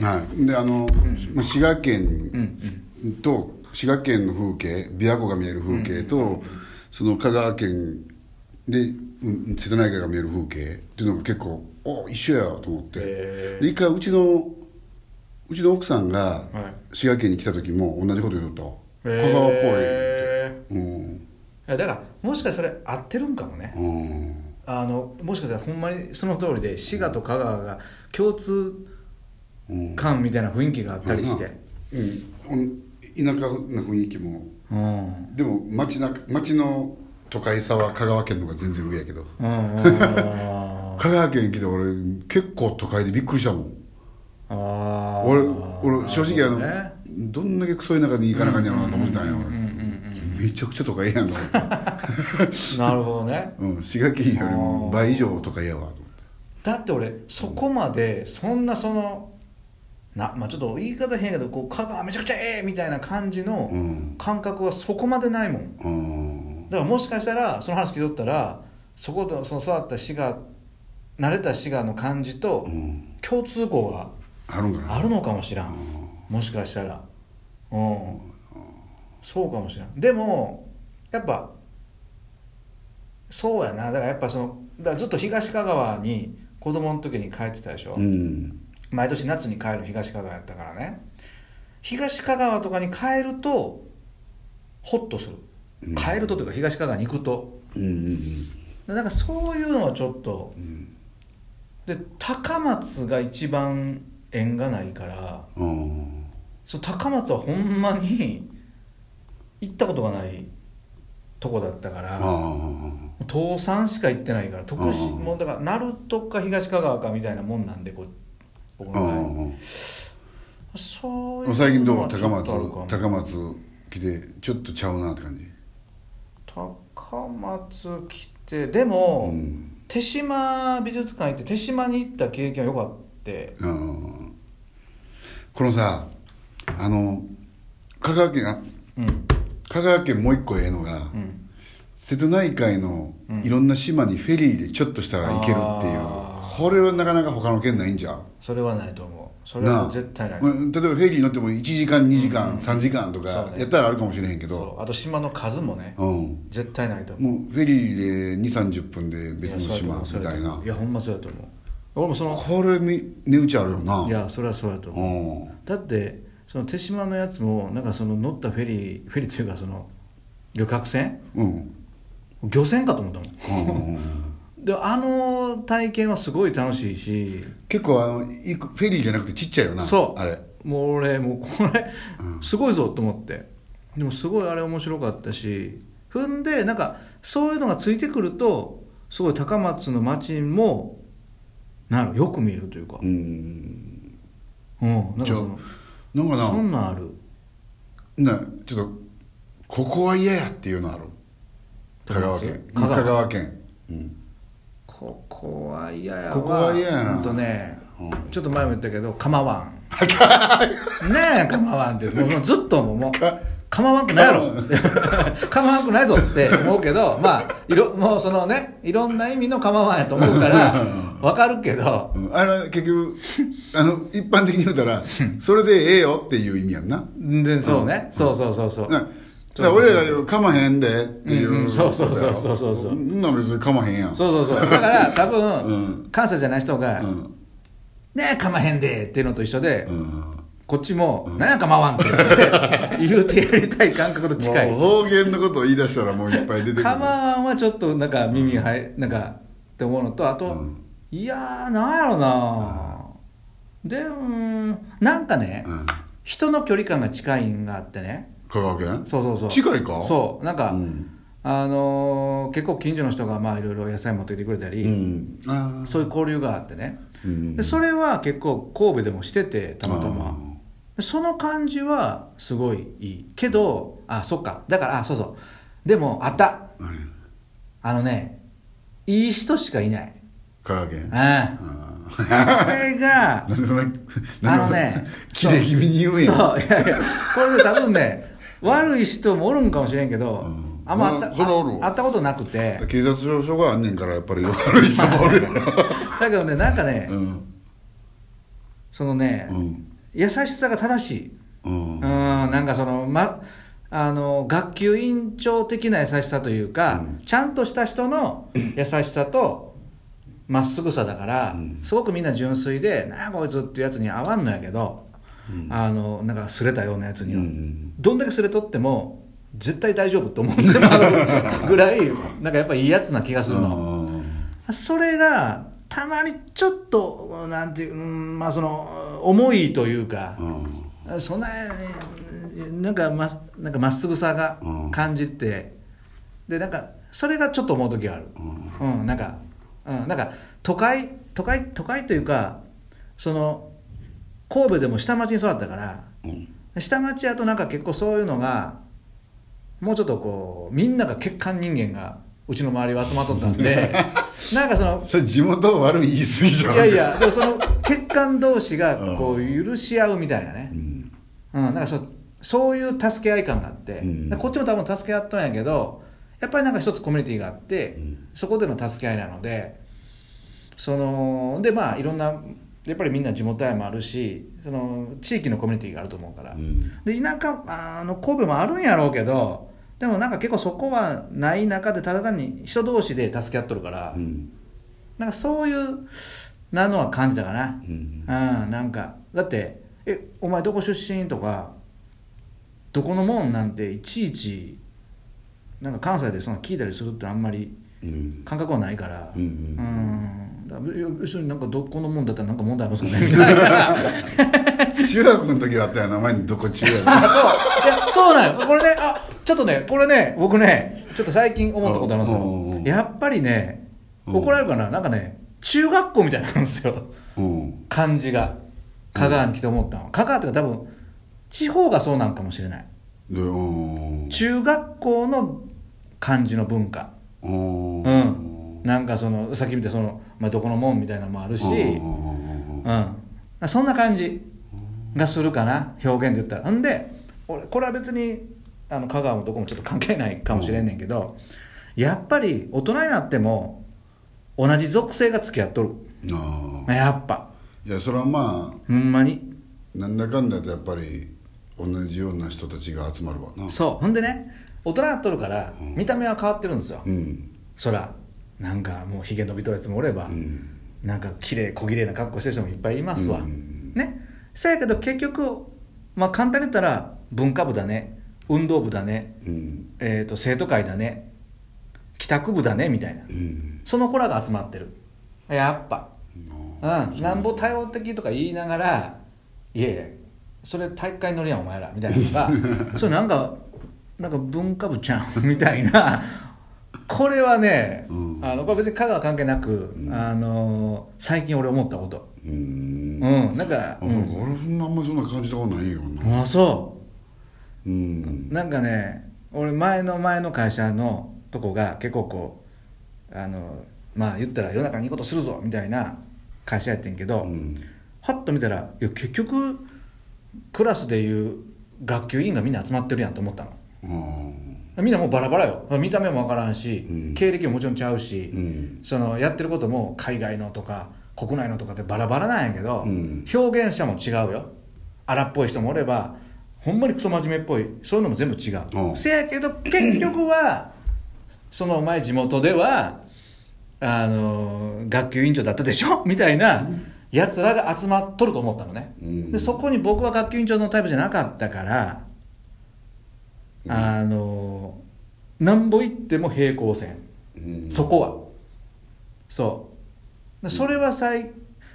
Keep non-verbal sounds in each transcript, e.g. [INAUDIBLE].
はい、であの、まあ、滋賀県うんと滋賀県の風景琵琶湖が見える風景と、その香川県でうん瀬戸内海が見える風景っていうのが結構お一緒やと思って。へで一回うちのうちの奥さんがはい。滋賀県に来た時も同じこと言うと香川っぽいって。うん。だからもしかしたら合ってるんかもね。うん。あのもしかしたらほんまにその通りで滋賀と香川が共通うん感みたいな雰囲気があったりして。うん。田舎な雰囲気も。うん。でも町な町の都会さは香川県の方が全然上やけど。うんうん香川県来て俺結構都会でびっくりしたもん。あー。俺俺正直あの、どねどんだけクソ田舎に行かなあかんやろなと思ってたんや俺めちゃくちゃ都会やんと思って、[LAUGHS] なるほどね。うん、滋賀県よりも倍以上都会やわと思って。だって俺そこまでそんなそのなまあちょっと言い方変やけどこう香川めちゃくちゃええみたいな感じのうん。感覚はそこまでないもん。うん。だからもしかしたらその話聞いとったらそことその育った滋賀慣れた滋賀の感じとうん。共通項があるのかもしらん。もしかしたら。うん。そうかもしれん。でもやっぱそうやな。だからやっぱそのだずっと東香川に子供の時に帰ってたでしょ、うん毎年夏に帰る東香川やったからね。東香川とかに帰るとホッとする。うん。帰るとというか東香川に行くと。うんうんなんかそういうのはちょっとうん。で高松が一番縁がないからうん。そう高松はほんまに行ったことがないとこだったからああ東山しか行ってないから徳島うん。もうだから鳴門か東香川かみたいなもんなんでこう僕あの場合ういう最近どう？高松高松来てちょっとちゃうなって感じ？高松来てでも、うん。手島美術館行って手島に行った経験はよかってうんこのさあの香川県あうん。香川県もう一個ええのが、うん。瀬戸内海のうん。いろんな島にフェリーでちょっとしたら行けるっていう、あーこれはなかなか他の県ないんじゃん。それはないと思う。それは絶対ない。まあ例えばフェリー乗っても1時間2時間、うん。3時間とかやったらあるかもしれへんけど。あと島の数もねうん。絶対ないと思う。もうフェリーで2 3 0分で別の島みたいな。いやほんまそうやと思う。俺もそのこれみ値打ちあるよな。いやそれはそうやとう思う。ん。だってその手島のやつもなんかその乗ったフェリーフェリーというかその旅客船うん。漁船かと思ったもんうんうんであの体験はすごい楽しいし。結構あのフェリーじゃなくてちっちゃいよなそう。あれ。もう俺もうこれうん。すごいぞと思って。でもすごいあれ面白かったし。踏んでなんかそういうのがついてくるとすごい高松の街もなるよく見えるというか。うん。うん。なんかそのなんかなそんなんある。なちょっとここは嫌やっていうのある。香川県。香川県。うんここは嫌やわ。ここは嫌やな。ほんとね、うん。ちょっと前も言ったけど構わんねえ構わんって。もうもうずっともう。もう構わんくないやろ。構わんくないぞって思うけど [LAUGHS] まあいろもうそのねいろんな意味の構わんやと思うからわかるけど。うん。あれは結局あの一般的に言うたらそれでええよっていう意味やんな。でそうね、そうそうそうそう。なら俺らがかまへんでっていう、うんうん。そうそうそうそうそうそう。んな別にかまへんやん。そうそうそう。だから [LAUGHS] 多分、うん。関西じゃない人が「うん。ねえ構へんで」っていうのと一緒で、うん。こっちも「なんや構わん」って [LAUGHS] 言うてやりたい感覚と近い。方言のことを言い出したらもういっぱい出てくる。構わんはちょっとなんか耳はい、なんかって思うのとあと、うん。いやーなんやろな、でうんなんかね、うん。人の距離感が近いんがあってね香川県？そうそうそう。近いか？そう。なんか、うん。あのー結構近所の人がまあいろいろ野菜持ってきてくれたり、うん。そういう交流があってね、うん。でそれは結構神戸でもしててたまたま。でその感じはすごいいい。けどあそっか。だからあそうそう。でもあった。はい。あのねいい人しかいない。香川県？あああこれが [LAUGHS] あのね [LAUGHS] 綺麗気味に言うん。やそう。いやいやこれで多分ね悪い人もおるんかもしれんけど、うん。あんまあったったことなくて。警察署があんねんからやっぱり悪い人もおるやろ [LAUGHS] だけどねなんかね、うん。そのね、うん。優しさが正しい。うん。うんなんかそのまあの学級委員長的な優しさというか、うん。ちゃんとした人の優しさとまっすぐさだから、うん。すごくみんな純粋で「なあこいつ」っていうやつに合わんのやけど、あのなんかすれたようなやつには、うんどんだけすれとっても絶対大丈夫と思ってまう。[LAUGHS] ぐらいなんかやっぱいいやつな気がするの。それがたまにちょっとなんていう、うんまあその重いというかう、ん。そんななんかまなんかまっすぐさがうん。感じて、でなんかそれがちょっと思う時がある、うんなんか、うん、なんか都会都会都会というかその神戸でも下町に育ったからうん。下町やとなんか結構そういうのがもうちょっとこうみんなが欠陥人間がうちの周りは集まっとったんで [LAUGHS] なんかそのそれ地元悪い言い過ぎじゃんい？やいやでもその欠陥同士がこう許し合うみたいなね。う、ん。うん、なんかそそういう助け合い感があって、うん。こっちも多分助け合ったんやけどやっぱりなんか一つコミュニティがあって、うん。そこでの助け合いなのでそのでまあいろんなやっぱりみんな地元愛もあるしその地域のコミュニティがあると思うから、うんで田舎あの神戸もあるんやろうけどでもなんか結構そこはない中でただ単に人同士で助け合っとるから、うんなんかそういうなのは感じたかなう、んうん、なんかだって「えお前どこ出身?」とか「どこのもん?」なんていちいちなんか関西でその聞いたりするってあんまりうん感覚はないから。うんうになんかどこのもんだったらなんか問題ありますかね。みたいな中学の時はあったよな前にどこ中や [LAUGHS] そう。いやそうなんよ。これねあちょっとねこれね僕ねちょっと最近思ったことあるんですよやっぱりねうん。怒られるかな？なんかね中学校みたいなんですよ。うん。感じが。香川に来て思ったの、香川って多分地方がそうなんかもしれない。中学校の感じの文化うん。うん。なんかそのさっき見たその、まあ、どこのもんみたいなのもあるしうんうんそんな感じがするかな表現で言ったら。んで俺これは別にあの香川もどこもちょっと関係ないかもしれんねんけど、やっぱり大人になっても同じ属性が付き合っとる。やっぱ。いやそれはまあほんまに。なんだかんだとやっぱり同じような人たちが集まるわな。そう。ほんでね大人になっとるから見た目は変わってるんですよ、うん。そらなんかもうひげ伸びとるやつもおれば、うん。なんか綺麗小綺麗な格好してる人もいっぱいいますわ、うん。ね。そやけど結局まあ簡単に言ったら文化部だね運動部だね、うん。えー、と生徒会だね帰宅部だねみたいな。うん。その子らが集まってる。やっぱ。うん。なんぼ多様的とか言いながらいやいやそれ体育会乗りやんお前ら。みたいなのが [LAUGHS] それなんかなんか文化部ちゃん [LAUGHS] みたいな。これはね、うん。あのこれ別に香川関係なく、あの最近俺思ったこと。うん。うんなんか、あうん。俺そんなあんまりそんな感じたことないよな。あそう。ん。うなんかね俺前の前の会社のとこが結構こうあのまあ言ったら世の中にいいことするぞみたいな会社やってんけど、うん。はっと見たらいや結局クラスでいう学級委員がみんな集まってるやんと思ったの。あみんなもうバラバラよ。見た目もわからんし、うん。経歴ももちろんちゃうし、うん。そのやってることも海外のとか国内のとかでバラバラなんやけど、うん。表現者も違うよ。荒っぽい人もおればほんまにクソ真面目っぽい。そういうのも全部違う、うん。せやけど結局はその前地元ではあの学級委員長だったでしょ？みたいなやつらが集まっとると思ったのね、うん。でそこに僕は学級委員長のタイプじゃなかったから、あのなんぼ行っても平行線。うん。そこは。そう。でそれは最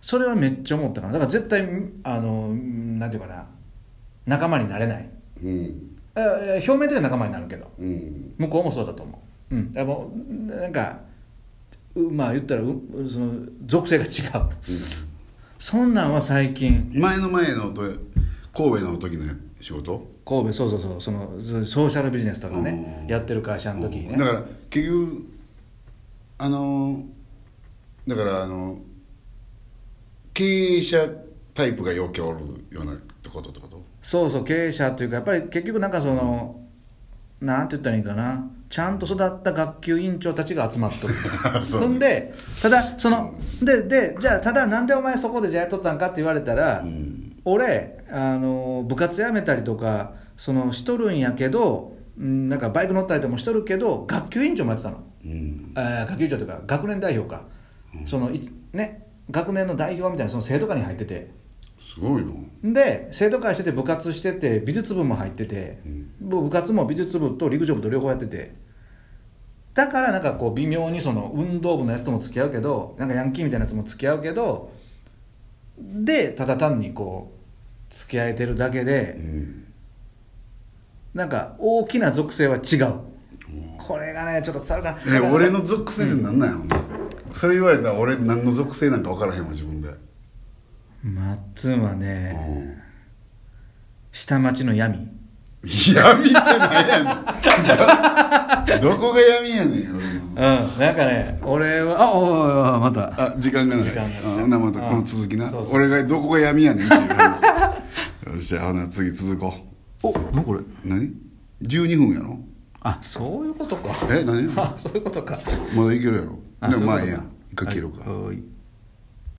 それはめっちゃ思ったからだから絶対あのなんていうかな。仲間になれない。うん。ええ表面的には仲間になるけど。うん。向こうもそうだと思う。うん。でもなんかうまあ言ったらうその属性が違う。そんなんは最近。前の前のと神戸の時の仕事？神戸そうそうそうそのソーシャルビジネスとかねうん。やってる会社の時にね。だから結局あのだからあの経営者タイプがよくおるようなとことってこと？そうそう経営者というかやっぱり結局なんかその、なんて言ったらいいかな。ちゃんと育った学級委員長たちが集まっとる。[LAUGHS] そんでただそのででじゃあただなんでお前そこでじゃあやっとったんかって言われたら、俺あの部活やめたりとかそのしとるんやけどうんなんかバイク乗ったりとかもしとるけど学級委員長もやってたの、うん。あー学級委員長というか学年代表か、そのいね学年の代表みたいなその生徒会に入ってて。すごいので生徒会してて部活してて美術部も入ってて、部活も美術部と陸上部と両方やってて。だからなんかこう微妙にその運動部のやつとも付き合うけどなんかヤンキーみたいなやつも付き合うけどでただ単にこう付き合えてるだけでうん。なんか大きな属性は違う。これがねちょっと伝わるかな。え俺の属性ってなんなんやろ？な、それ言われたら俺何の属性なんか分からへんわ自分で、マッツンはね下町の闇闇って何やねん。どこが闇やねんうんなんかね俺はあおいおまた。あ時間がない。時間があほなまたこの続きな。そうそう。俺がどこが闇やねんっていう話。よっしゃほな次続こお何これ？う何12分やろ？あそういうことか。え何？あ [LAUGHS] そういうことか。まだいけるやろ。あでもまあええやん。一回切ろうか、はいはい